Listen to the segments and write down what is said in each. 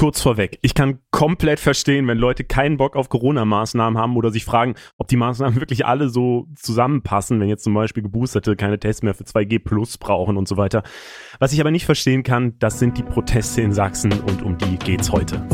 Kurz vorweg, ich kann komplett verstehen, wenn Leute keinen Bock auf Corona-Maßnahmen haben oder sich fragen, ob die Maßnahmen wirklich alle so zusammenpassen, wenn jetzt zum Beispiel Geboosterte keine Tests mehr für 2G Plus brauchen und so weiter. Was ich aber nicht verstehen kann, das sind die Proteste in Sachsen und um die geht's heute.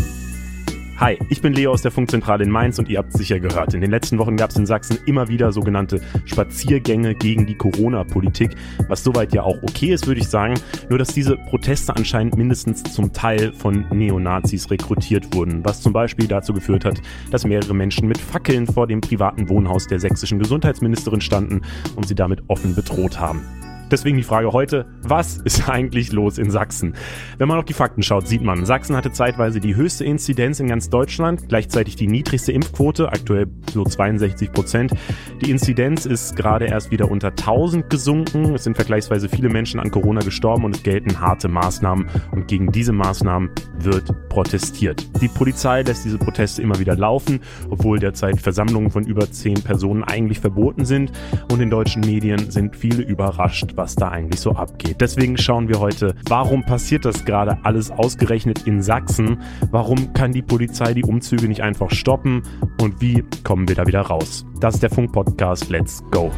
Hi, ich bin Leo aus der Funkzentrale in Mainz und ihr habt sicher gehört. In den letzten Wochen gab es in Sachsen immer wieder sogenannte Spaziergänge gegen die Corona-Politik, was soweit ja auch okay ist, würde ich sagen. Nur dass diese Proteste anscheinend mindestens zum Teil von Neonazis rekrutiert wurden, was zum Beispiel dazu geführt hat, dass mehrere Menschen mit Fackeln vor dem privaten Wohnhaus der sächsischen Gesundheitsministerin standen und sie damit offen bedroht haben. Deswegen die Frage heute, was ist eigentlich los in Sachsen? Wenn man auf die Fakten schaut, sieht man, Sachsen hatte zeitweise die höchste Inzidenz in ganz Deutschland, gleichzeitig die niedrigste Impfquote, aktuell so 62 Prozent. Die Inzidenz ist gerade erst wieder unter 1000 gesunken. Es sind vergleichsweise viele Menschen an Corona gestorben und es gelten harte Maßnahmen. Und gegen diese Maßnahmen wird protestiert. Die Polizei lässt diese Proteste immer wieder laufen, obwohl derzeit Versammlungen von über 10 Personen eigentlich verboten sind. Und in deutschen Medien sind viele überrascht, was da eigentlich so abgeht. Deswegen schauen wir heute, warum passiert das gerade alles ausgerechnet in Sachsen? Warum kann die Polizei die Umzüge nicht einfach stoppen? Und wie kommen wir da wieder raus? Das ist der Funk-Podcast. Let's go!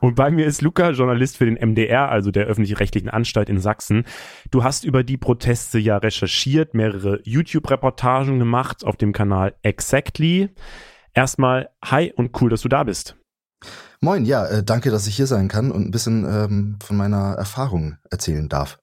Und bei mir ist Luca, Journalist für den MDR, also der öffentlich-rechtlichen Anstalt in Sachsen. Du hast über die Proteste ja recherchiert, mehrere YouTube-Reportagen gemacht auf dem Kanal Exactly. Erstmal, hi und cool, dass du da bist. Moin, ja, äh, danke, dass ich hier sein kann und ein bisschen ähm, von meiner Erfahrung erzählen darf.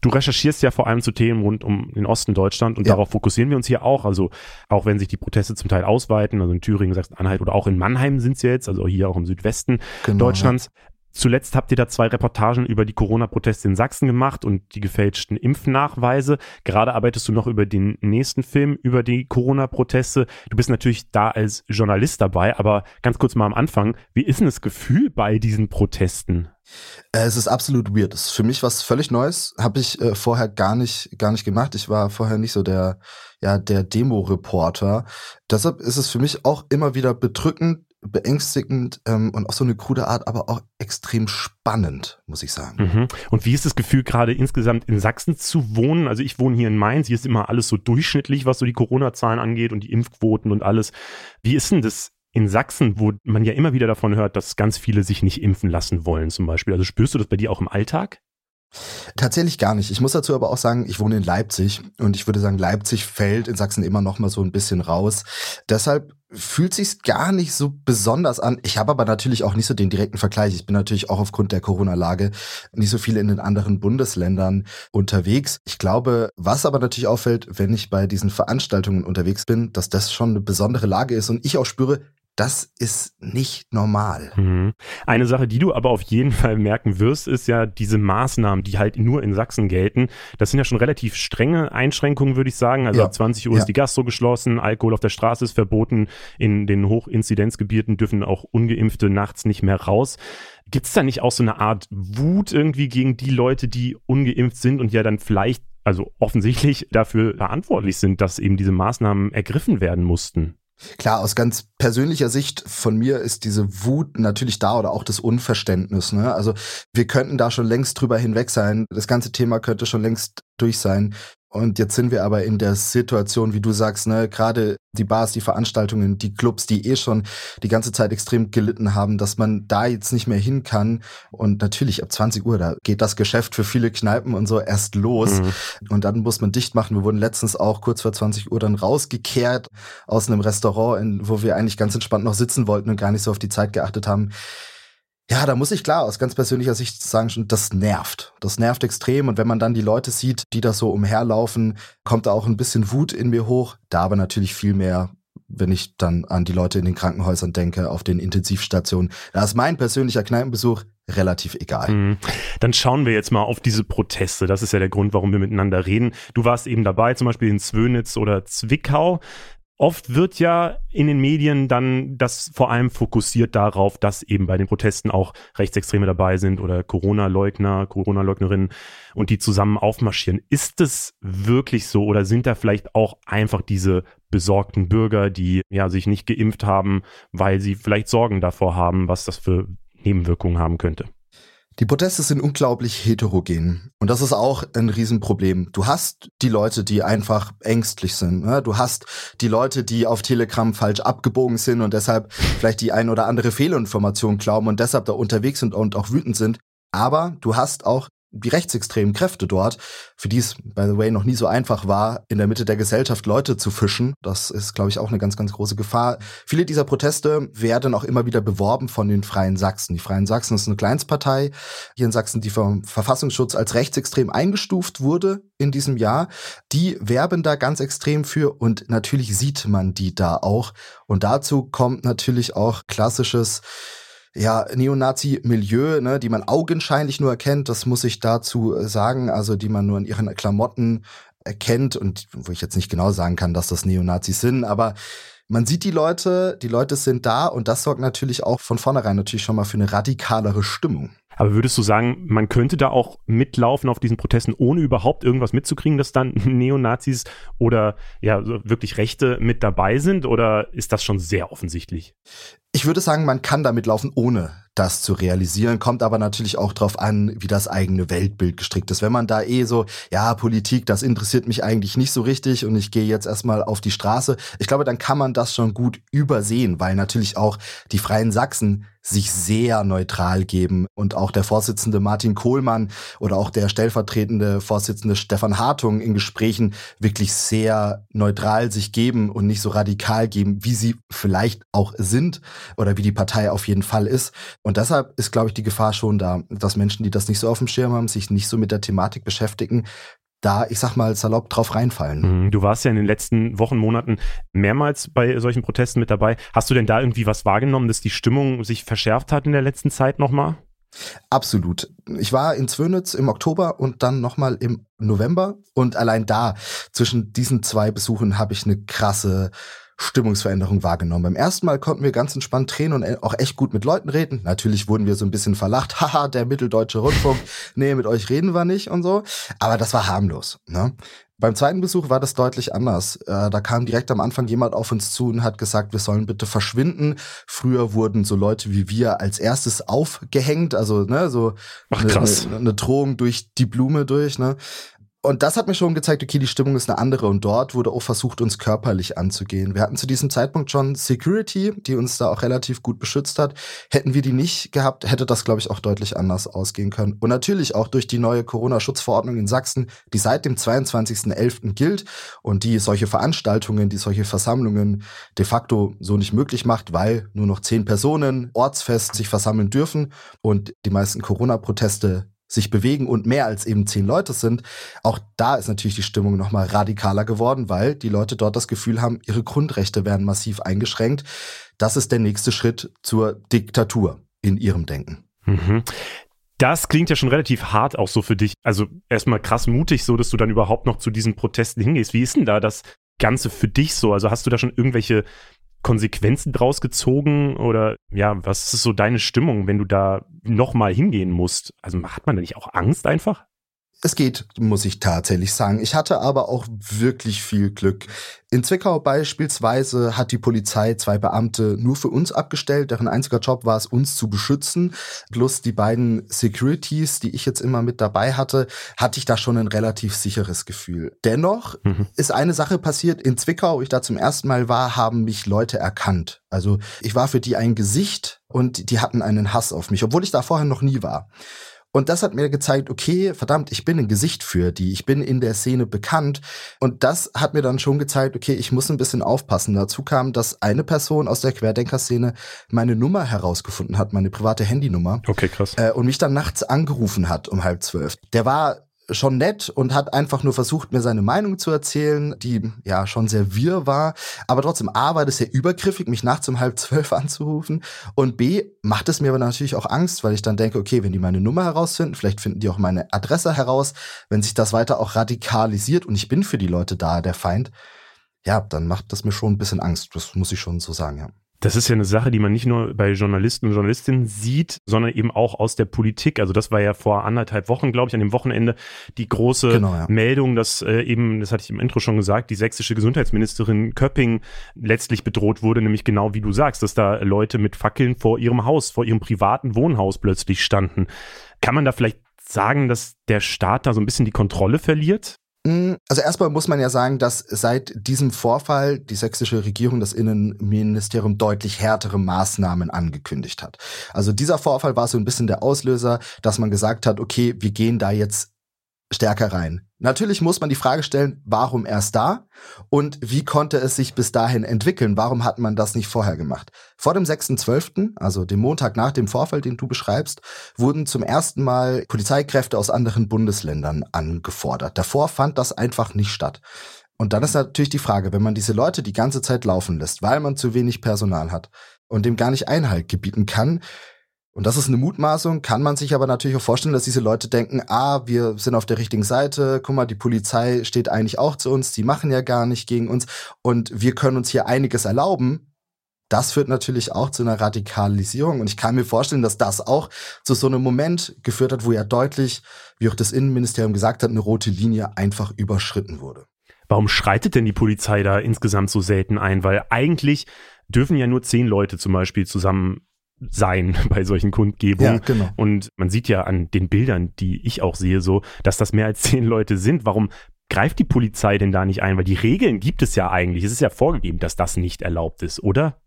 Du recherchierst ja vor allem zu Themen rund um den Osten Deutschland und ja. darauf fokussieren wir uns hier auch. Also auch wenn sich die Proteste zum Teil ausweiten, also in Thüringen, Sachsen-Anhalt oder auch in Mannheim sind sie jetzt, also hier auch im Südwesten genau, Deutschlands. Ja. Zuletzt habt ihr da zwei Reportagen über die Corona-Proteste in Sachsen gemacht und die gefälschten Impfnachweise. Gerade arbeitest du noch über den nächsten Film, über die Corona-Proteste. Du bist natürlich da als Journalist dabei, aber ganz kurz mal am Anfang, wie ist denn das Gefühl bei diesen Protesten? Äh, es ist absolut weird. Es ist für mich was völlig Neues. Habe ich äh, vorher gar nicht, gar nicht gemacht. Ich war vorher nicht so der, ja, der Demo-Reporter. Deshalb ist es für mich auch immer wieder bedrückend, beängstigend ähm, und auf so eine krude Art, aber auch extrem spannend, muss ich sagen. Mhm. Und wie ist das Gefühl, gerade insgesamt in Sachsen zu wohnen? Also ich wohne hier in Mainz, hier ist immer alles so durchschnittlich, was so die Corona-Zahlen angeht und die Impfquoten und alles. Wie ist denn das in Sachsen, wo man ja immer wieder davon hört, dass ganz viele sich nicht impfen lassen wollen, zum Beispiel? Also spürst du das bei dir auch im Alltag? Tatsächlich gar nicht. Ich muss dazu aber auch sagen, ich wohne in Leipzig und ich würde sagen, Leipzig fällt in Sachsen immer noch mal so ein bisschen raus. Deshalb fühlt sich's gar nicht so besonders an. Ich habe aber natürlich auch nicht so den direkten Vergleich. Ich bin natürlich auch aufgrund der Corona-Lage nicht so viel in den anderen Bundesländern unterwegs. Ich glaube, was aber natürlich auffällt, wenn ich bei diesen Veranstaltungen unterwegs bin, dass das schon eine besondere Lage ist und ich auch spüre, das ist nicht normal. Mhm. Eine Sache, die du aber auf jeden Fall merken wirst, ist ja diese Maßnahmen, die halt nur in Sachsen gelten. Das sind ja schon relativ strenge Einschränkungen, würde ich sagen. Also ja. ab 20 Uhr ja. ist die Gastro geschlossen, Alkohol auf der Straße ist verboten, in den Hochinzidenzgebieten dürfen auch ungeimpfte nachts nicht mehr raus. Gibt es da nicht auch so eine Art Wut irgendwie gegen die Leute, die ungeimpft sind und ja dann vielleicht, also offensichtlich dafür verantwortlich sind, dass eben diese Maßnahmen ergriffen werden mussten? Klar, aus ganz persönlicher Sicht von mir ist diese Wut natürlich da oder auch das Unverständnis. Ne? Also wir könnten da schon längst drüber hinweg sein. Das ganze Thema könnte schon längst durch sein. Und jetzt sind wir aber in der Situation, wie du sagst, ne, gerade die Bars, die Veranstaltungen, die Clubs, die eh schon die ganze Zeit extrem gelitten haben, dass man da jetzt nicht mehr hin kann. Und natürlich ab 20 Uhr, da geht das Geschäft für viele Kneipen und so erst los. Mhm. Und dann muss man dicht machen. Wir wurden letztens auch kurz vor 20 Uhr dann rausgekehrt aus einem Restaurant, in, wo wir eigentlich ganz entspannt noch sitzen wollten und gar nicht so auf die Zeit geachtet haben. Ja, da muss ich klar aus ganz persönlicher Sicht sagen, schon, das nervt. Das nervt extrem. Und wenn man dann die Leute sieht, die da so umherlaufen, kommt da auch ein bisschen Wut in mir hoch. Da aber natürlich viel mehr, wenn ich dann an die Leute in den Krankenhäusern denke, auf den Intensivstationen. Da ist mein persönlicher Kneipenbesuch relativ egal. Mhm. Dann schauen wir jetzt mal auf diese Proteste. Das ist ja der Grund, warum wir miteinander reden. Du warst eben dabei, zum Beispiel in Zwönitz oder Zwickau. Oft wird ja in den Medien dann das vor allem fokussiert darauf, dass eben bei den Protesten auch Rechtsextreme dabei sind oder Corona-Leugner, Corona-Leugnerinnen und die zusammen aufmarschieren. Ist es wirklich so oder sind da vielleicht auch einfach diese besorgten Bürger, die ja sich nicht geimpft haben, weil sie vielleicht Sorgen davor haben, was das für Nebenwirkungen haben könnte? Die Proteste sind unglaublich heterogen. Und das ist auch ein Riesenproblem. Du hast die Leute, die einfach ängstlich sind. Ne? Du hast die Leute, die auf Telegram falsch abgebogen sind und deshalb vielleicht die ein oder andere Fehlinformation glauben und deshalb da unterwegs sind und auch wütend sind. Aber du hast auch die rechtsextremen Kräfte dort, für die es, by the way, noch nie so einfach war, in der Mitte der Gesellschaft Leute zu fischen. Das ist, glaube ich, auch eine ganz, ganz große Gefahr. Viele dieser Proteste werden auch immer wieder beworben von den Freien Sachsen. Die Freien Sachsen ist eine Kleinstpartei hier in Sachsen, die vom Verfassungsschutz als rechtsextrem eingestuft wurde in diesem Jahr. Die werben da ganz extrem für und natürlich sieht man die da auch. Und dazu kommt natürlich auch klassisches ja, Neonazi-Milieu, ne, die man augenscheinlich nur erkennt, das muss ich dazu äh, sagen, also die man nur in ihren Klamotten erkennt und wo ich jetzt nicht genau sagen kann, dass das Neonazis sind, aber man sieht die Leute, die Leute sind da und das sorgt natürlich auch von vornherein natürlich schon mal für eine radikalere Stimmung. Aber würdest du sagen, man könnte da auch mitlaufen auf diesen Protesten, ohne überhaupt irgendwas mitzukriegen, dass dann Neonazis oder ja wirklich Rechte mit dabei sind? Oder ist das schon sehr offensichtlich? Ich würde sagen, man kann damit laufen, ohne das zu realisieren, kommt aber natürlich auch darauf an, wie das eigene Weltbild gestrickt ist. Wenn man da eh so, ja, Politik, das interessiert mich eigentlich nicht so richtig und ich gehe jetzt erstmal auf die Straße, ich glaube, dann kann man das schon gut übersehen, weil natürlich auch die Freien Sachsen sich sehr neutral geben und auch der Vorsitzende Martin Kohlmann oder auch der stellvertretende Vorsitzende Stefan Hartung in Gesprächen wirklich sehr neutral sich geben und nicht so radikal geben, wie sie vielleicht auch sind oder wie die Partei auf jeden Fall ist. Und deshalb ist, glaube ich, die Gefahr schon da, dass Menschen, die das nicht so auf dem Schirm haben, sich nicht so mit der Thematik beschäftigen, da, ich sag mal, salopp drauf reinfallen. Mhm. Du warst ja in den letzten Wochen, Monaten mehrmals bei solchen Protesten mit dabei. Hast du denn da irgendwie was wahrgenommen, dass die Stimmung sich verschärft hat in der letzten Zeit nochmal? Absolut. Ich war in Zwönitz im Oktober und dann nochmal im November. Und allein da, zwischen diesen zwei Besuchen, habe ich eine krasse Stimmungsveränderung wahrgenommen. Beim ersten Mal konnten wir ganz entspannt drehen und auch echt gut mit Leuten reden. Natürlich wurden wir so ein bisschen verlacht. Haha, der mitteldeutsche Rundfunk. Nee, mit euch reden wir nicht und so. Aber das war harmlos. Ne? Beim zweiten Besuch war das deutlich anders. Äh, da kam direkt am Anfang jemand auf uns zu und hat gesagt, wir sollen bitte verschwinden. Früher wurden so Leute wie wir als erstes aufgehängt, also ne, so Ach, eine, eine, eine Drohung durch die Blume durch. Ne? Und das hat mir schon gezeigt, okay, die Stimmung ist eine andere. Und dort wurde auch versucht, uns körperlich anzugehen. Wir hatten zu diesem Zeitpunkt schon Security, die uns da auch relativ gut beschützt hat. Hätten wir die nicht gehabt, hätte das, glaube ich, auch deutlich anders ausgehen können. Und natürlich auch durch die neue Corona-Schutzverordnung in Sachsen, die seit dem 22.11. gilt und die solche Veranstaltungen, die solche Versammlungen de facto so nicht möglich macht, weil nur noch zehn Personen ortsfest sich versammeln dürfen und die meisten Corona-Proteste sich bewegen und mehr als eben zehn Leute sind, auch da ist natürlich die Stimmung nochmal radikaler geworden, weil die Leute dort das Gefühl haben, ihre Grundrechte werden massiv eingeschränkt. Das ist der nächste Schritt zur Diktatur in ihrem Denken. Mhm. Das klingt ja schon relativ hart auch so für dich. Also erstmal krass mutig, so dass du dann überhaupt noch zu diesen Protesten hingehst. Wie ist denn da das Ganze für dich so? Also hast du da schon irgendwelche Konsequenzen draus gezogen oder ja, was ist so deine Stimmung, wenn du da nochmal hingehen musst? Also hat man da nicht auch Angst einfach? Es geht, muss ich tatsächlich sagen. Ich hatte aber auch wirklich viel Glück. In Zwickau beispielsweise hat die Polizei zwei Beamte nur für uns abgestellt, deren einziger Job war es, uns zu beschützen. Plus die beiden Securities, die ich jetzt immer mit dabei hatte, hatte ich da schon ein relativ sicheres Gefühl. Dennoch mhm. ist eine Sache passiert. In Zwickau, wo ich da zum ersten Mal war, haben mich Leute erkannt. Also ich war für die ein Gesicht und die hatten einen Hass auf mich, obwohl ich da vorher noch nie war. Und das hat mir gezeigt, okay, verdammt, ich bin ein Gesicht für die, ich bin in der Szene bekannt. Und das hat mir dann schon gezeigt, okay, ich muss ein bisschen aufpassen. Dazu kam, dass eine Person aus der Querdenker-Szene meine Nummer herausgefunden hat, meine private Handynummer. Okay, krass. Äh, und mich dann nachts angerufen hat um halb zwölf. Der war schon nett und hat einfach nur versucht, mir seine Meinung zu erzählen, die ja schon sehr wirr war. Aber trotzdem, A, war das sehr übergriffig, mich nachts um halb zwölf anzurufen. Und B, macht es mir aber natürlich auch Angst, weil ich dann denke, okay, wenn die meine Nummer herausfinden, vielleicht finden die auch meine Adresse heraus, wenn sich das weiter auch radikalisiert und ich bin für die Leute da, der Feind, ja, dann macht das mir schon ein bisschen Angst. Das muss ich schon so sagen, ja. Das ist ja eine Sache, die man nicht nur bei Journalisten und Journalistinnen sieht, sondern eben auch aus der Politik. Also das war ja vor anderthalb Wochen, glaube ich, an dem Wochenende die große genau, ja. Meldung, dass äh, eben, das hatte ich im Intro schon gesagt, die sächsische Gesundheitsministerin Köpping letztlich bedroht wurde, nämlich genau wie du sagst, dass da Leute mit Fackeln vor ihrem Haus, vor ihrem privaten Wohnhaus plötzlich standen. Kann man da vielleicht sagen, dass der Staat da so ein bisschen die Kontrolle verliert? Mm, also erstmal muss man ja sagen, dass seit diesem Vorfall die sächsische Regierung das Innenministerium deutlich härtere Maßnahmen angekündigt hat. Also dieser Vorfall war so ein bisschen der Auslöser, dass man gesagt hat, okay, wir gehen da jetzt stärker rein. Natürlich muss man die Frage stellen, warum erst da und wie konnte es sich bis dahin entwickeln? Warum hat man das nicht vorher gemacht? Vor dem 6.12., also dem Montag nach dem Vorfall, den du beschreibst, wurden zum ersten Mal Polizeikräfte aus anderen Bundesländern angefordert. Davor fand das einfach nicht statt. Und dann ist natürlich die Frage, wenn man diese Leute die ganze Zeit laufen lässt, weil man zu wenig Personal hat und dem gar nicht Einhalt gebieten kann, und das ist eine Mutmaßung, kann man sich aber natürlich auch vorstellen, dass diese Leute denken, ah, wir sind auf der richtigen Seite, guck mal, die Polizei steht eigentlich auch zu uns, die machen ja gar nicht gegen uns und wir können uns hier einiges erlauben. Das führt natürlich auch zu einer Radikalisierung und ich kann mir vorstellen, dass das auch zu so einem Moment geführt hat, wo ja deutlich, wie auch das Innenministerium gesagt hat, eine rote Linie einfach überschritten wurde. Warum schreitet denn die Polizei da insgesamt so selten ein? Weil eigentlich dürfen ja nur zehn Leute zum Beispiel zusammen sein bei solchen Kundgebungen. Ja, genau. Und man sieht ja an den Bildern, die ich auch sehe, so, dass das mehr als zehn Leute sind. Warum greift die Polizei denn da nicht ein? Weil die Regeln gibt es ja eigentlich. Es ist ja vorgegeben, dass das nicht erlaubt ist, oder?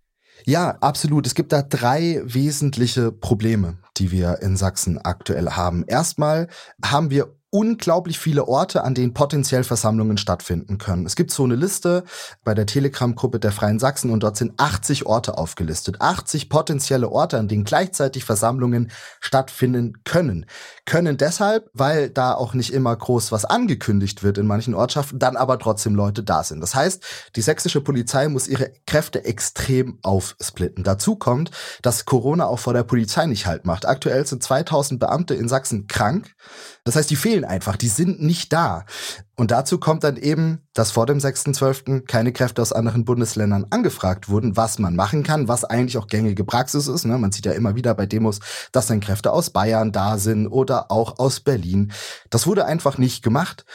Ja, absolut. Es gibt da drei wesentliche Probleme, die wir in Sachsen aktuell haben. Erstmal haben wir unglaublich viele Orte, an denen potenziell Versammlungen stattfinden können. Es gibt so eine Liste bei der Telegram-Gruppe der Freien Sachsen und dort sind 80 Orte aufgelistet. 80 potenzielle Orte, an denen gleichzeitig Versammlungen stattfinden können. Können deshalb, weil da auch nicht immer groß was angekündigt wird in manchen Ortschaften, dann aber trotzdem Leute da sind. Das heißt, die sächsische Polizei muss ihre Kräfte extrem aufsplitten. Dazu kommt, dass Corona auch vor der Polizei nicht halt macht. Aktuell sind 2000 Beamte in Sachsen krank. Das heißt, die fehlen einfach, die sind nicht da. Und dazu kommt dann eben, dass vor dem 6.12. keine Kräfte aus anderen Bundesländern angefragt wurden, was man machen kann, was eigentlich auch gängige Praxis ist. Ne? Man sieht ja immer wieder bei Demos, dass dann Kräfte aus Bayern da sind oder auch aus Berlin. Das wurde einfach nicht gemacht.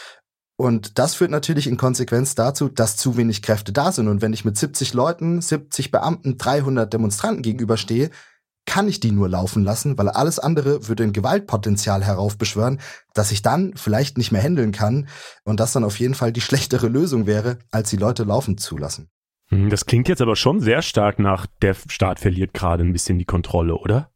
Und das führt natürlich in Konsequenz dazu, dass zu wenig Kräfte da sind. Und wenn ich mit 70 Leuten, 70 Beamten, 300 Demonstranten gegenüberstehe, kann ich die nur laufen lassen, weil alles andere würde ein Gewaltpotenzial heraufbeschwören, das ich dann vielleicht nicht mehr handeln kann und das dann auf jeden Fall die schlechtere Lösung wäre, als die Leute laufen zu lassen. Hm, das klingt jetzt aber schon sehr stark nach, der Staat verliert gerade ein bisschen die Kontrolle, oder?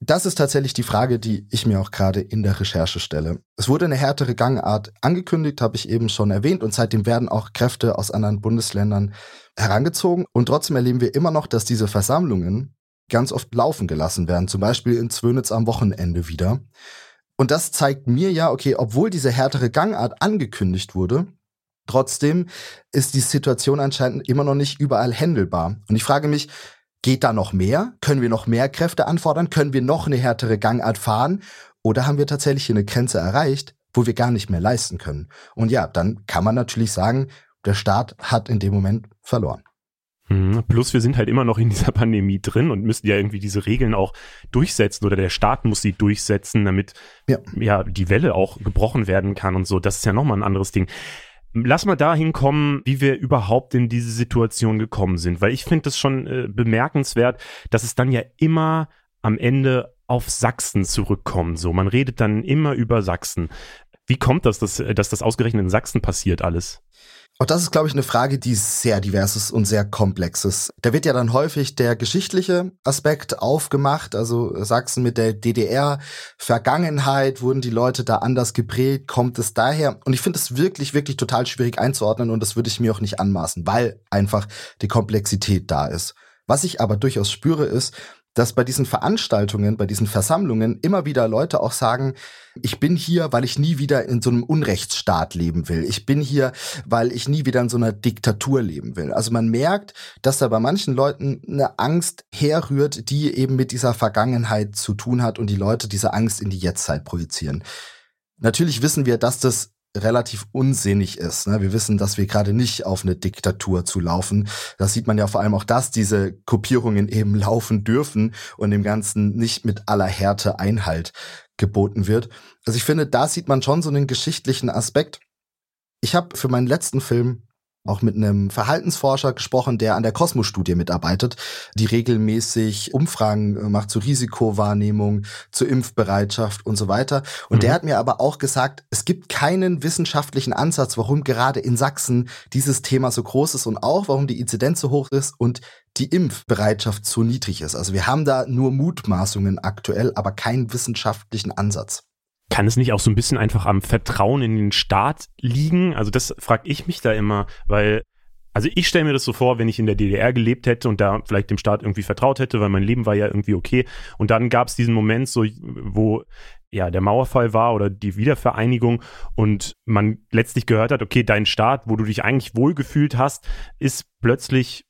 Das ist tatsächlich die Frage, die ich mir auch gerade in der Recherche stelle. Es wurde eine härtere Gangart angekündigt, habe ich eben schon erwähnt, und seitdem werden auch Kräfte aus anderen Bundesländern herangezogen. Und trotzdem erleben wir immer noch, dass diese Versammlungen ganz oft laufen gelassen werden, zum Beispiel in Zwönitz am Wochenende wieder. Und das zeigt mir ja, okay, obwohl diese härtere Gangart angekündigt wurde, trotzdem ist die Situation anscheinend immer noch nicht überall händelbar. Und ich frage mich, geht da noch mehr? Können wir noch mehr Kräfte anfordern? Können wir noch eine härtere Gangart fahren? Oder haben wir tatsächlich eine Grenze erreicht, wo wir gar nicht mehr leisten können? Und ja, dann kann man natürlich sagen, der Staat hat in dem Moment verloren. Mhm. Plus wir sind halt immer noch in dieser Pandemie drin und müssen ja irgendwie diese Regeln auch durchsetzen oder der Staat muss sie durchsetzen, damit ja, ja die Welle auch gebrochen werden kann und so. Das ist ja nochmal ein anderes Ding. Lass mal dahin kommen, wie wir überhaupt in diese Situation gekommen sind, weil ich finde es schon äh, bemerkenswert, dass es dann ja immer am Ende auf Sachsen zurückkommt. So, man redet dann immer über Sachsen. Wie kommt das, dass, dass das ausgerechnet in Sachsen passiert alles? Auch das ist, glaube ich, eine Frage, die sehr divers ist und sehr komplex ist. Da wird ja dann häufig der geschichtliche Aspekt aufgemacht. Also Sachsen mit der DDR-Vergangenheit, wurden die Leute da anders geprägt, kommt es daher? Und ich finde es wirklich, wirklich total schwierig einzuordnen und das würde ich mir auch nicht anmaßen, weil einfach die Komplexität da ist. Was ich aber durchaus spüre, ist, dass bei diesen Veranstaltungen, bei diesen Versammlungen immer wieder Leute auch sagen, ich bin hier, weil ich nie wieder in so einem Unrechtsstaat leben will. Ich bin hier, weil ich nie wieder in so einer Diktatur leben will. Also man merkt, dass da bei manchen Leuten eine Angst herrührt, die eben mit dieser Vergangenheit zu tun hat und die Leute diese Angst in die Jetztzeit projizieren. Natürlich wissen wir, dass das relativ unsinnig ist. Ne? Wir wissen, dass wir gerade nicht auf eine Diktatur zulaufen. Das sieht man ja vor allem auch, dass diese Kopierungen eben laufen dürfen und dem Ganzen nicht mit aller Härte Einhalt geboten wird. Also ich finde, da sieht man schon so einen geschichtlichen Aspekt. Ich habe für meinen letzten Film auch mit einem Verhaltensforscher gesprochen, der an der Kosmos-Studie mitarbeitet, die regelmäßig Umfragen äh, macht zur Risikowahrnehmung, zur Impfbereitschaft und so weiter. Und mhm. der hat mir aber auch gesagt, es gibt keinen wissenschaftlichen Ansatz, warum gerade in Sachsen dieses Thema so groß ist und auch warum die Inzidenz so hoch ist und die Impfbereitschaft so niedrig ist. Also wir haben da nur Mutmaßungen aktuell, aber keinen wissenschaftlichen Ansatz. Kann es nicht auch so ein bisschen einfach am Vertrauen in den Staat liegen? Also das frage ich mich da immer, weil also ich stelle mir das so vor, wenn ich in der DDR gelebt hätte und da vielleicht dem Staat irgendwie vertraut hätte, weil mein Leben war ja irgendwie okay. Und dann gab es diesen Moment, so wo ja der Mauerfall war oder die Wiedervereinigung und man letztlich gehört hat, okay, dein Staat, wo du dich eigentlich wohlgefühlt hast, ist plötzlich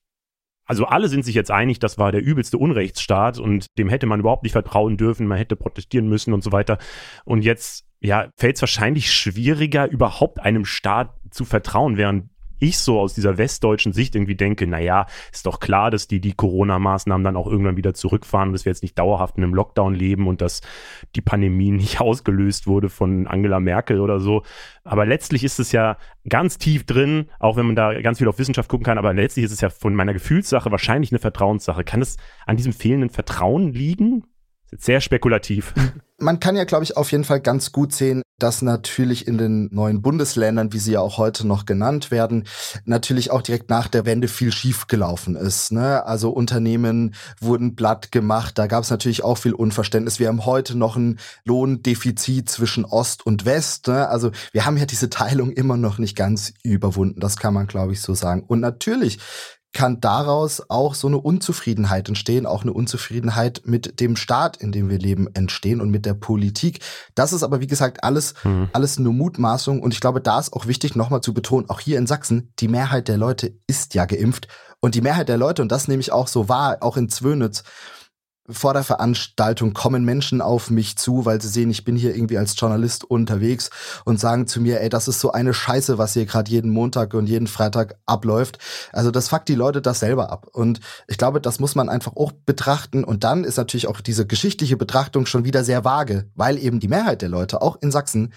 also alle sind sich jetzt einig, das war der übelste Unrechtsstaat und dem hätte man überhaupt nicht vertrauen dürfen, man hätte protestieren müssen und so weiter. Und jetzt ja, fällt es wahrscheinlich schwieriger, überhaupt einem Staat zu vertrauen, während ich so aus dieser westdeutschen Sicht irgendwie denke, naja, ist doch klar, dass die die Corona-Maßnahmen dann auch irgendwann wieder zurückfahren und dass wir jetzt nicht dauerhaft in einem Lockdown leben und dass die Pandemie nicht ausgelöst wurde von Angela Merkel oder so. Aber letztlich ist es ja ganz tief drin, auch wenn man da ganz viel auf Wissenschaft gucken kann, aber letztlich ist es ja von meiner Gefühlssache wahrscheinlich eine Vertrauenssache. Kann es an diesem fehlenden Vertrauen liegen? Sehr spekulativ. Man kann ja, glaube ich, auf jeden Fall ganz gut sehen, dass natürlich in den neuen Bundesländern, wie sie ja auch heute noch genannt werden, natürlich auch direkt nach der Wende viel schiefgelaufen ist. Ne? Also Unternehmen wurden platt gemacht, da gab es natürlich auch viel Unverständnis. Wir haben heute noch ein Lohndefizit zwischen Ost und West. Ne? Also wir haben ja diese Teilung immer noch nicht ganz überwunden, das kann man, glaube ich, so sagen. Und natürlich kann daraus auch so eine Unzufriedenheit entstehen, auch eine Unzufriedenheit mit dem Staat, in dem wir leben, entstehen und mit der Politik. Das ist aber, wie gesagt, alles, mhm. alles nur Mutmaßung. Und ich glaube, da ist auch wichtig, nochmal zu betonen, auch hier in Sachsen, die Mehrheit der Leute ist ja geimpft. Und die Mehrheit der Leute, und das nehme ich auch so wahr, auch in Zwönitz, vor der Veranstaltung kommen Menschen auf mich zu, weil sie sehen, ich bin hier irgendwie als Journalist unterwegs und sagen zu mir, ey, das ist so eine Scheiße, was hier gerade jeden Montag und jeden Freitag abläuft. Also das fuckt die Leute das selber ab. Und ich glaube, das muss man einfach auch betrachten. Und dann ist natürlich auch diese geschichtliche Betrachtung schon wieder sehr vage, weil eben die Mehrheit der Leute, auch in Sachsen,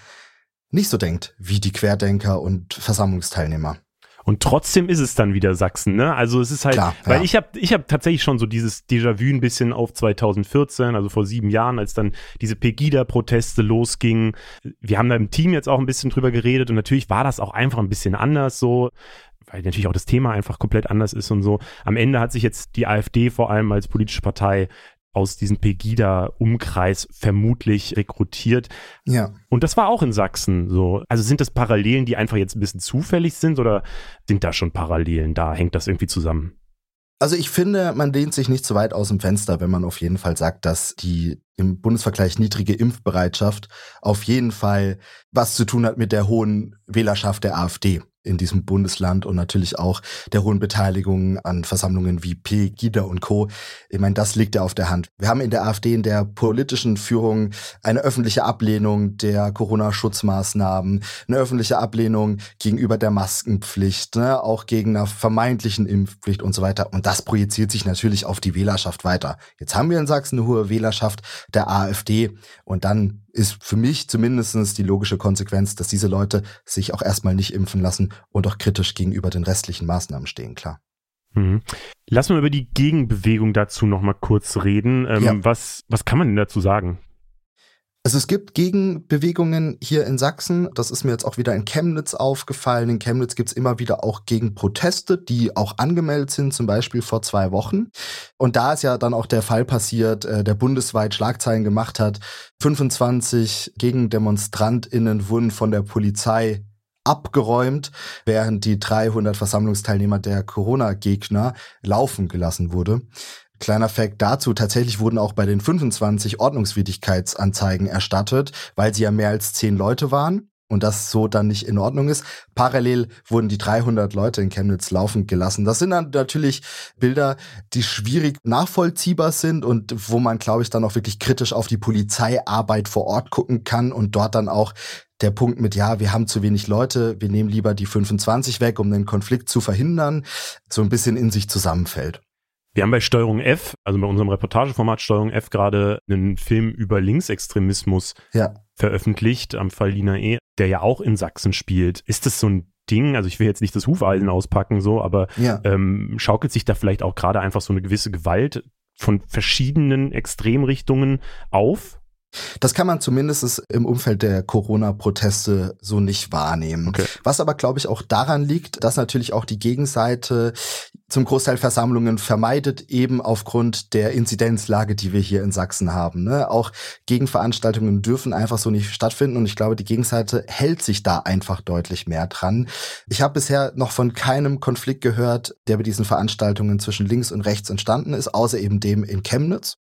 nicht so denkt wie die Querdenker und Versammlungsteilnehmer. Und trotzdem ist es dann wieder Sachsen, ne? Also es ist halt, Klar, weil ja. ich habe ich hab tatsächlich schon so dieses Déjà-vu ein bisschen auf 2014, also vor sieben Jahren, als dann diese Pegida-Proteste losgingen. Wir haben da im Team jetzt auch ein bisschen drüber geredet und natürlich war das auch einfach ein bisschen anders so weil natürlich auch das Thema einfach komplett anders ist und so. Am Ende hat sich jetzt die AfD vor allem als politische Partei aus diesem Pegida-Umkreis vermutlich rekrutiert. Ja. Und das war auch in Sachsen so. Also sind das Parallelen, die einfach jetzt ein bisschen zufällig sind oder sind da schon Parallelen da? Hängt das irgendwie zusammen? Also ich finde, man lehnt sich nicht zu weit aus dem Fenster, wenn man auf jeden Fall sagt, dass die im Bundesvergleich niedrige Impfbereitschaft auf jeden Fall was zu tun hat mit der hohen Wählerschaft der AfD in diesem Bundesland und natürlich auch der hohen Beteiligung an Versammlungen wie Pegida und Co. Ich meine, das liegt ja auf der Hand. Wir haben in der AfD in der politischen Führung eine öffentliche Ablehnung der Corona-Schutzmaßnahmen, eine öffentliche Ablehnung gegenüber der Maskenpflicht, ne, auch gegen einer vermeintlichen Impfpflicht und so weiter. Und das projiziert sich natürlich auf die Wählerschaft weiter. Jetzt haben wir in Sachsen eine hohe Wählerschaft der AfD und dann ist für mich zumindestens die logische Konsequenz, dass diese Leute sich auch erstmal nicht impfen lassen und auch kritisch gegenüber den restlichen Maßnahmen stehen, klar. Mhm. Lass mal über die Gegenbewegung dazu nochmal kurz reden. Ähm, ja. was, was kann man denn dazu sagen? Also es gibt Gegenbewegungen hier in Sachsen. Das ist mir jetzt auch wieder in Chemnitz aufgefallen. In Chemnitz gibt's immer wieder auch Gegenproteste, die auch angemeldet sind, zum Beispiel vor zwei Wochen. Und da ist ja dann auch der Fall passiert, äh, der bundesweit Schlagzeilen gemacht hat. 25 GegendemonstrantInnen wurden von der Polizei abgeräumt, während die 300 Versammlungsteilnehmer der Corona-Gegner laufen gelassen wurde. Kleiner Fact dazu, tatsächlich wurden auch bei den 25 Ordnungswidrigkeitsanzeigen erstattet, weil sie ja mehr als 10 Leute waren und das so dann nicht in Ordnung ist. Parallel wurden die 300 Leute in Chemnitz laufend gelassen. Das sind dann natürlich Bilder, die schwierig nachvollziehbar sind und wo man, glaube ich, dann auch wirklich kritisch auf die Polizeiarbeit vor Ort gucken kann und dort dann auch der Punkt mit, ja, wir haben zu wenig Leute, wir nehmen lieber die 25 weg, um den Konflikt zu verhindern, so ein bisschen in sich zusammenfällt. Wir haben bei Steuerung F, also bei unserem Reportageformat Steuerung F, gerade einen Film über Linksextremismus ja. veröffentlicht, am Fall Lina E., der ja auch in Sachsen spielt. Ist das so ein Ding, also ich will jetzt nicht das Hufeisen auspacken, so, aber ja. ähm, schaukelt sich da vielleicht auch gerade einfach so eine gewisse Gewalt von verschiedenen Extremrichtungen auf? Das kann man zumindest im Umfeld der Corona-Proteste so nicht wahrnehmen. Okay. Was aber, glaube ich, auch daran liegt, dass natürlich auch die Gegenseite zum Großteil Versammlungen vermeidet, eben aufgrund der Inzidenzlage, die wir hier in Sachsen haben. Ne? Auch Gegenveranstaltungen dürfen einfach so nicht stattfinden und ich glaube, die Gegenseite hält sich da einfach deutlich mehr dran. Ich habe bisher noch von keinem Konflikt gehört, der bei diesen Veranstaltungen zwischen links und rechts entstanden ist, außer eben dem in Chemnitz.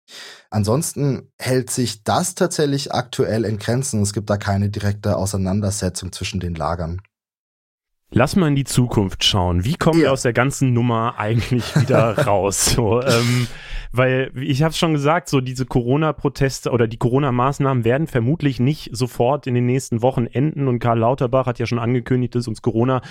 Ansonsten hält sich das tatsächlich aktuell in Grenzen. Es gibt da keine direkte Auseinandersetzung zwischen den Lagern. Lass mal in die Zukunft schauen. Wie kommen ja. wir aus der ganzen Nummer eigentlich wieder raus? So, ähm, weil ich habe schon gesagt, so diese Corona-Proteste oder die Corona-Maßnahmen werden vermutlich nicht sofort in den nächsten Wochen enden. Und Karl Lauterbach hat ja schon angekündigt, dass uns Corona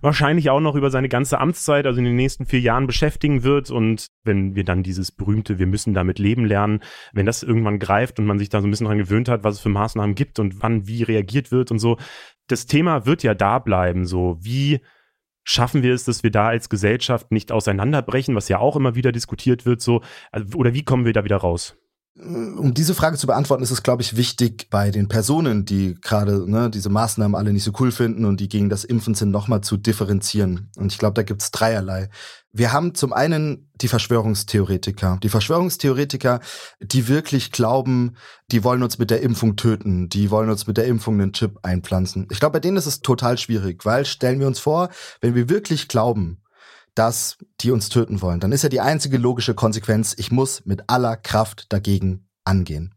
wahrscheinlich auch noch über seine ganze Amtszeit, also in den nächsten vier Jahren beschäftigen wird. Und wenn wir dann dieses berühmte, wir müssen damit leben lernen, wenn das irgendwann greift und man sich da so ein bisschen dran gewöhnt hat, was es für Maßnahmen gibt und wann wie reagiert wird und so, das Thema wird ja da bleiben, so wie schaffen wir es, dass wir da als Gesellschaft nicht auseinanderbrechen, was ja auch immer wieder diskutiert wird, so, also, oder wie kommen wir da wieder raus? Um diese Frage zu beantworten, ist es, glaube ich, wichtig bei den Personen, die gerade ne, diese Maßnahmen alle nicht so cool finden und die gegen das Impfen sind, nochmal zu differenzieren. Und ich glaube, da gibt es dreierlei. Wir haben zum einen die Verschwörungstheoretiker. Die Verschwörungstheoretiker, die wirklich glauben, die wollen uns mit der Impfung töten, die wollen uns mit der Impfung einen Chip einpflanzen. Ich glaube, bei denen ist es total schwierig, weil stellen wir uns vor, wenn wir wirklich glauben, dass die uns töten wollen, dann ist ja die einzige logische Konsequenz, ich muss mit aller Kraft dagegen angehen.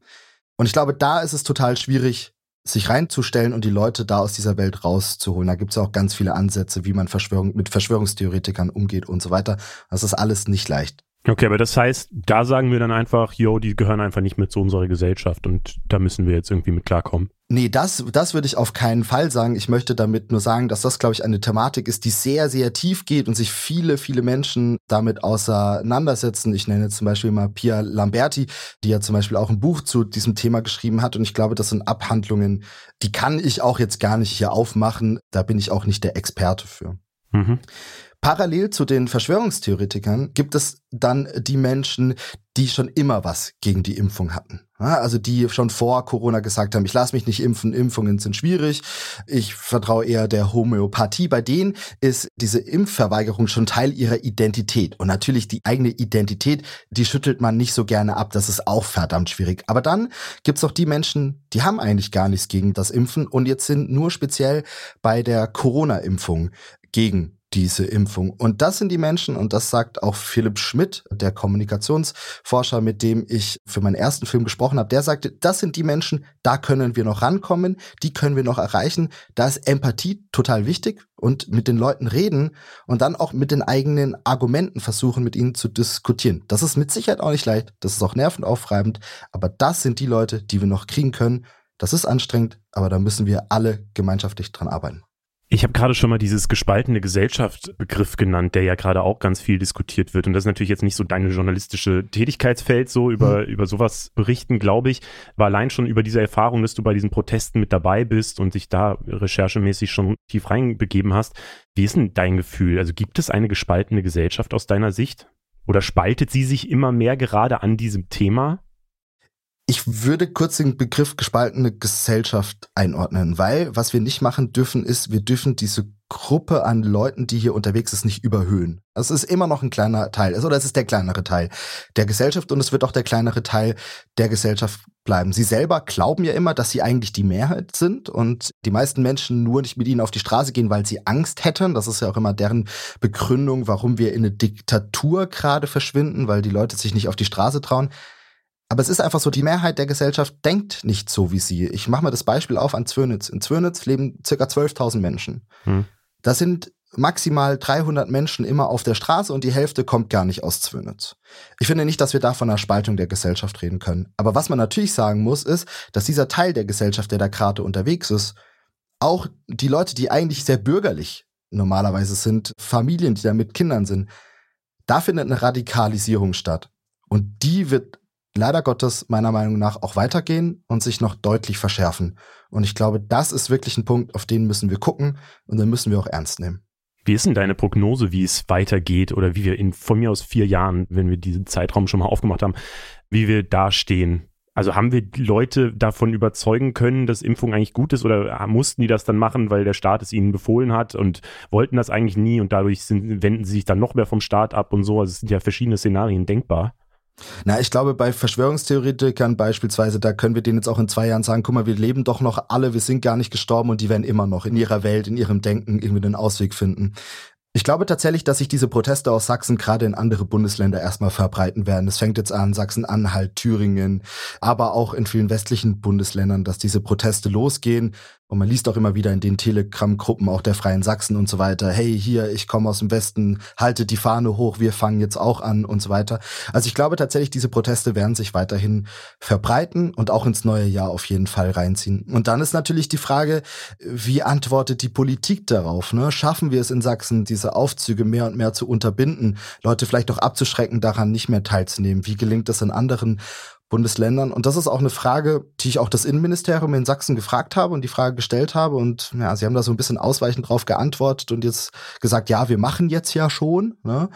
Und ich glaube, da ist es total schwierig, sich reinzustellen und die Leute da aus dieser Welt rauszuholen. Da gibt es auch ganz viele Ansätze, wie man Verschwörung, mit Verschwörungstheoretikern umgeht und so weiter. Das ist alles nicht leicht. Okay, aber das heißt, da sagen wir dann einfach, yo, die gehören einfach nicht mit zu unserer Gesellschaft und da müssen wir jetzt irgendwie mit klarkommen. Nee, das, das würde ich auf keinen Fall sagen. Ich möchte damit nur sagen, dass das, glaube ich, eine Thematik ist, die sehr, sehr tief geht und sich viele, viele Menschen damit auseinandersetzen. Ich nenne zum Beispiel mal Pia Lamberti, die ja zum Beispiel auch ein Buch zu diesem Thema geschrieben hat. Und ich glaube, das sind Abhandlungen, die kann ich auch jetzt gar nicht hier aufmachen. Da bin ich auch nicht der Experte für. Mhm. Parallel zu den Verschwörungstheoretikern gibt es dann die Menschen, die schon immer was gegen die Impfung hatten. Also die schon vor Corona gesagt haben, ich lasse mich nicht impfen, Impfungen sind schwierig, ich vertraue eher der Homöopathie. Bei denen ist diese Impfverweigerung schon Teil ihrer Identität. Und natürlich die eigene Identität, die schüttelt man nicht so gerne ab, das ist auch verdammt schwierig. Aber dann gibt's auch die Menschen, die haben eigentlich gar nichts gegen das Impfen und jetzt sind nur speziell bei der Corona-Impfung gegen diese Impfung. Und das sind die Menschen, und das sagt auch Philipp Schmidt, der Kommunikationsforscher, mit dem ich für meinen ersten Film gesprochen habe, der sagte, das sind die Menschen, da können wir noch rankommen, die können wir noch erreichen. Da ist Empathie total wichtig und mit den Leuten reden und dann auch mit den eigenen Argumenten versuchen, mit ihnen zu diskutieren. Das ist mit Sicherheit auch nicht leicht, das ist auch nervenaufreibend, aber das sind die Leute, die wir noch kriegen können. Das ist anstrengend, aber da müssen wir alle gemeinschaftlich dran arbeiten. Ich habe gerade schon mal dieses gespaltene Gesellschaft-Begriff genannt, der ja gerade auch ganz viel diskutiert wird. Und das ist natürlich jetzt nicht so deine journalistische Tätigkeitsfeld, so über, mhm. über sowas berichten, glaube ich. Aber allein schon über diese Erfahrung, dass du bei diesen Protesten mit dabei bist und dich da recherchemäßig schon tief reinbegeben hast. Wie ist denn dein Gefühl? Also gibt es eine gespaltene Gesellschaft aus deiner Sicht? Oder spaltet sie sich immer mehr gerade an diesem Thema? Ich würde kurz den Begriff gespaltene Gesellschaft einordnen, weil was wir nicht machen dürfen, ist, wir dürfen diese Gruppe an Leuten, die hier unterwegs ist, nicht überhöhen. Es ist immer noch ein kleiner Teil, oder es ist der kleinere Teil der Gesellschaft und es wird auch der kleinere Teil der Gesellschaft bleiben. Sie selber glauben ja immer, dass sie eigentlich die Mehrheit sind und die meisten Menschen nur nicht mit ihnen auf die Straße gehen, weil sie Angst hätten. Das ist ja auch immer deren Begründung, warum wir in eine Diktatur gerade verschwinden, weil die Leute sich nicht auf die Straße trauen. Aber es ist einfach so, die Mehrheit der Gesellschaft denkt nicht so wie sie. Ich mache mal das Beispiel auf an Zwönitz. In Zwönitz leben circa 12.000 Menschen. Hm. Das sind maximal 300 Menschen immer auf der Straße und die Hälfte kommt gar nicht aus Zwönitz. Ich finde nicht, dass wir da von einer Spaltung der Gesellschaft reden können. Aber was man natürlich sagen muss, ist, dass dieser Teil der Gesellschaft, der da gerade unterwegs ist, auch die Leute, die eigentlich sehr bürgerlich normalerweise sind, Familien, die da mit Kindern sind, da findet eine Radikalisierung statt. Und die wird leider Gottes meiner Meinung nach auch weitergehen und sich noch deutlich verschärfen. Und ich glaube, das ist wirklich ein Punkt, auf den müssen wir gucken und den müssen wir auch ernst nehmen. Wie ist denn deine Prognose, wie es weitergeht oder wie wir in von mir aus vier Jahren, wenn wir diesen Zeitraum schon mal aufgemacht haben, wie wir da stehen? Also haben wir Leute davon überzeugen können, dass Impfung eigentlich gut ist oder mussten die das dann machen, weil der Staat es ihnen befohlen hat und wollten das eigentlich nie und dadurch sind, wenden sie sich dann noch mehr vom Staat ab und so. Also es sind ja verschiedene Szenarien denkbar. Na, ich glaube, bei Verschwörungstheoretikern beispielsweise, da können wir denen jetzt auch in zwei Jahren sagen, guck mal, wir leben doch noch alle, wir sind gar nicht gestorben und die werden immer noch in ihrer Welt, in ihrem Denken irgendwie einen Ausweg finden. Ich glaube tatsächlich, dass sich diese Proteste aus Sachsen gerade in andere Bundesländer erstmal verbreiten werden. Es fängt jetzt an, Sachsen-Anhalt, Thüringen, aber auch in vielen westlichen Bundesländern, dass diese Proteste losgehen. Und man liest auch immer wieder in den Telegram-Gruppen auch der Freien Sachsen und so weiter, hey, hier, ich komme aus dem Westen, haltet die Fahne hoch, wir fangen jetzt auch an und so weiter. Also ich glaube tatsächlich, diese Proteste werden sich weiterhin verbreiten und auch ins neue Jahr auf jeden Fall reinziehen. Und dann ist natürlich die Frage, wie antwortet die Politik darauf? Ne? Schaffen wir es in Sachsen, diese Aufzüge mehr und mehr zu unterbinden, Leute vielleicht auch abzuschrecken, daran nicht mehr teilzunehmen? Wie gelingt das in anderen Bundesländern. Und das ist auch eine Frage, die ich auch das Innenministerium in Sachsen gefragt habe und die Frage gestellt habe. Und ja, sie haben da so ein bisschen ausweichend drauf geantwortet und jetzt gesagt, ja, wir machen jetzt ja schon. Ne?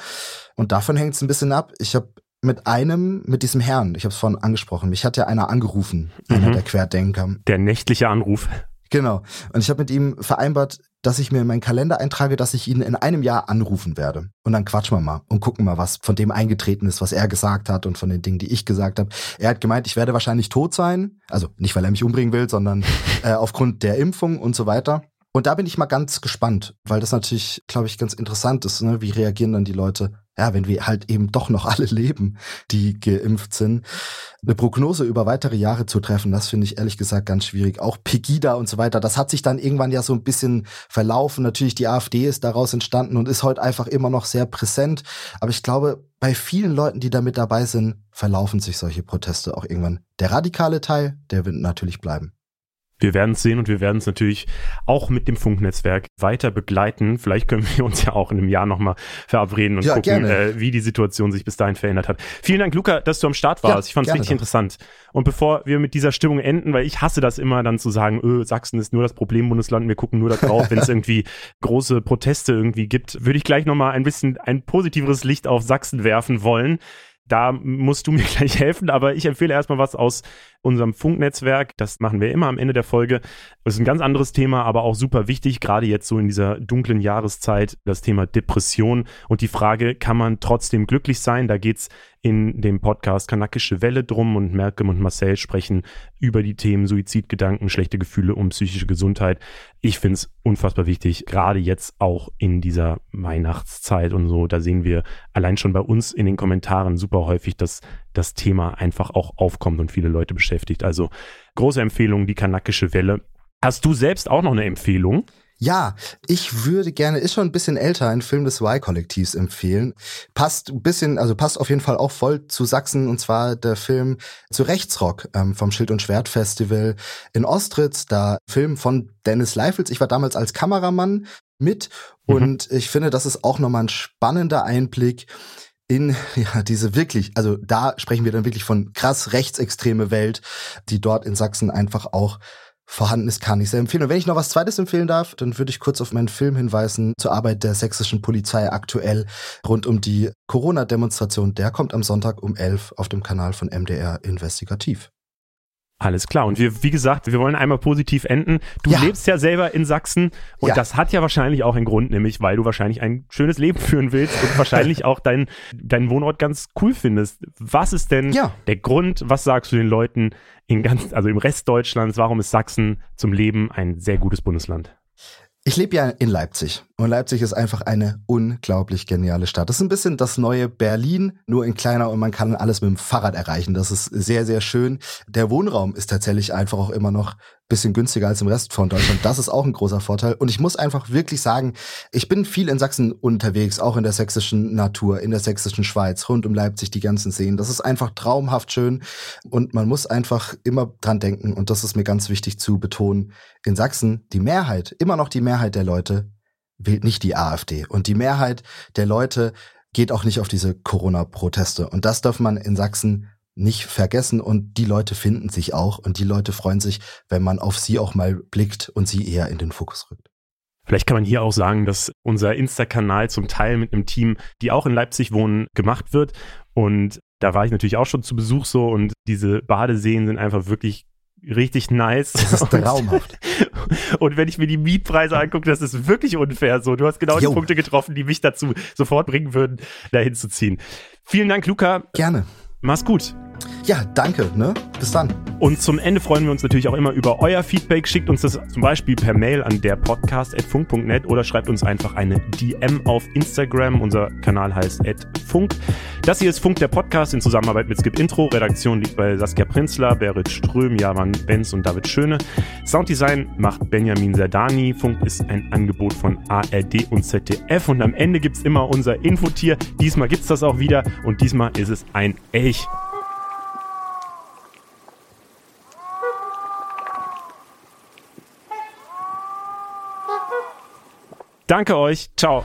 Und davon hängt es ein bisschen ab. Ich habe mit einem, mit diesem Herrn, ich habe es vorhin angesprochen, mich hat ja einer angerufen, mhm. einer der Querdenker. Der nächtliche Anruf. Genau. Und ich habe mit ihm vereinbart, dass ich mir in meinen Kalender eintrage, dass ich ihn in einem Jahr anrufen werde. Und dann quatschen wir mal und gucken mal, was von dem eingetreten ist, was er gesagt hat und von den Dingen, die ich gesagt habe. Er hat gemeint, ich werde wahrscheinlich tot sein. Also nicht, weil er mich umbringen will, sondern äh, aufgrund der Impfung und so weiter. Und da bin ich mal ganz gespannt, weil das natürlich, glaube ich, ganz interessant ist. Ne? Wie reagieren dann die Leute ja, wenn wir halt eben doch noch alle leben, die geimpft sind, eine Prognose über weitere Jahre zu treffen, das finde ich ehrlich gesagt ganz schwierig. Auch Pegida und so weiter, das hat sich dann irgendwann ja so ein bisschen verlaufen. Natürlich, die AfD ist daraus entstanden und ist heute einfach immer noch sehr präsent. Aber ich glaube, bei vielen Leuten, die da mit dabei sind, verlaufen sich solche Proteste auch irgendwann. Der radikale Teil, der wird natürlich bleiben. Wir werden es sehen und wir werden es natürlich auch mit dem Funknetzwerk weiter begleiten. Vielleicht können wir uns ja auch in einem Jahr nochmal verabreden und ja, gucken, äh, wie die Situation sich bis dahin verändert hat. Vielen Dank, Luca, dass du am Start warst. Ja, ich fand es richtig doch. interessant. Und bevor wir mit dieser Stimmung enden, weil ich hasse das immer dann zu sagen, öh, Sachsen ist nur das Problembundesland, wir gucken nur da drauf, wenn es irgendwie große Proteste irgendwie gibt, würde ich gleich nochmal ein bisschen ein positiveres Licht auf Sachsen werfen wollen da musst du mir gleich helfen, aber ich empfehle erstmal was aus unserem Funknetzwerk. Das machen wir immer am Ende der Folge. Das ist ein ganz anderes Thema, aber auch super wichtig, gerade jetzt so in dieser dunklen Jahreszeit, das Thema Depression und die Frage, kann man trotzdem glücklich sein? Da geht's in dem Podcast Kanakische Welle drum und Malcolm und Marcel sprechen über die Themen Suizidgedanken, schlechte Gefühle und psychische Gesundheit. Ich finde es unfassbar wichtig, gerade jetzt auch in dieser Weihnachtszeit und so. Da sehen wir allein schon bei uns in den Kommentaren super häufig, dass das Thema einfach auch aufkommt und viele Leute beschäftigt. Also große Empfehlung, die Kanakische Welle. Hast du selbst auch noch eine Empfehlung? Ja, ich würde gerne, ist schon ein bisschen älter, einen Film des Y-Kollektivs empfehlen. Passt ein bisschen, also passt auf jeden Fall auch voll zu Sachsen und zwar der Film zu Rechtsrock ähm, vom Schild und Schwert Festival in Ostritz. Da Film von Dennis Leifels. Ich war damals als Kameramann mit mhm. und ich finde, das ist auch nochmal ein spannender Einblick in ja diese wirklich, also da sprechen wir dann wirklich von krass rechtsextreme Welt, die dort in Sachsen einfach auch vorhanden ist, kann ich sehr empfehlen. Und wenn ich noch was Zweites empfehlen darf, dann würde ich kurz auf meinen Film hinweisen zur Arbeit der sächsischen Polizei aktuell rund um die Corona-Demonstration. Der kommt am Sonntag um 11 auf dem Kanal von MDR Investigativ. Alles klar. Und wir, wie gesagt, wir wollen einmal positiv enden. Du ja. lebst ja selber in Sachsen und ja. das hat ja wahrscheinlich auch einen Grund, nämlich weil du wahrscheinlich ein schönes Leben führen willst und wahrscheinlich auch deinen dein Wohnort ganz cool findest. Was ist denn ja. der Grund? Was sagst du den Leuten in ganz, also im Rest Deutschlands? Warum ist Sachsen zum Leben ein sehr gutes Bundesland? Ich lebe ja in Leipzig Und Leipzig ist einfach eine unglaublich geniale Stadt. Das ist ein bisschen das neue Berlin, nur in kleiner und man kann alles mit dem Fahrrad erreichen. Das ist sehr, sehr schön. Der Wohnraum ist tatsächlich einfach auch immer noch bisschen günstiger als im Rest von Deutschland. Das ist auch ein großer Vorteil. Und ich muss einfach wirklich sagen, ich bin viel in Sachsen unterwegs, auch in der sächsischen Natur, in der sächsischen Schweiz, rund um Leipzig, die ganzen Seen. Das ist einfach traumhaft schön. Und man muss einfach immer dran denken, und das ist mir ganz wichtig zu betonen, in Sachsen, die Mehrheit, immer noch die Mehrheit der Leute wählt nicht die AfD. Und die Mehrheit der Leute geht auch nicht auf diese Corona-Proteste. Und das darf man in Sachsen nicht vergessen und die Leute finden sich auch und die Leute freuen sich, wenn man auf sie auch mal blickt und sie eher in den Fokus rückt. Vielleicht kann man hier auch sagen, dass unser Insta-Kanal zum Teil mit einem Team, die auch in Leipzig wohnen, gemacht wird. Und da war ich natürlich auch schon zu Besuch so und diese Badeseen sind einfach wirklich richtig nice. Das ist traumhaft. Und wenn ich mir die Mietpreise angucke, das ist wirklich unfair so. Du hast genau jo. die Punkte getroffen, die mich dazu sofort bringen würden, dahin zu ziehen. Vielen Dank, Luca. Gerne. Mach's gut. Ja, danke. Ne? Bis dann. Und zum Ende freuen wir uns natürlich auch immer über euer Feedback. Schickt uns das zum Beispiel per Mail an der podcast.funk.net oder schreibt uns einfach eine DM auf Instagram. Unser Kanal heißt @funk. Das hier ist Funk, der Podcast in Zusammenarbeit mit Skip Intro. Redaktion liegt bei Saskia Prinzler, Berit Ström, Javan Benz und David Schöne. Sounddesign macht Benjamin Serdani. Funk ist ein Angebot von ARD und ZDF. Und am Ende gibt's immer unser Infotier. Diesmal gibt's das auch wieder und diesmal ist es ein Elch. Danke euch. Ciao.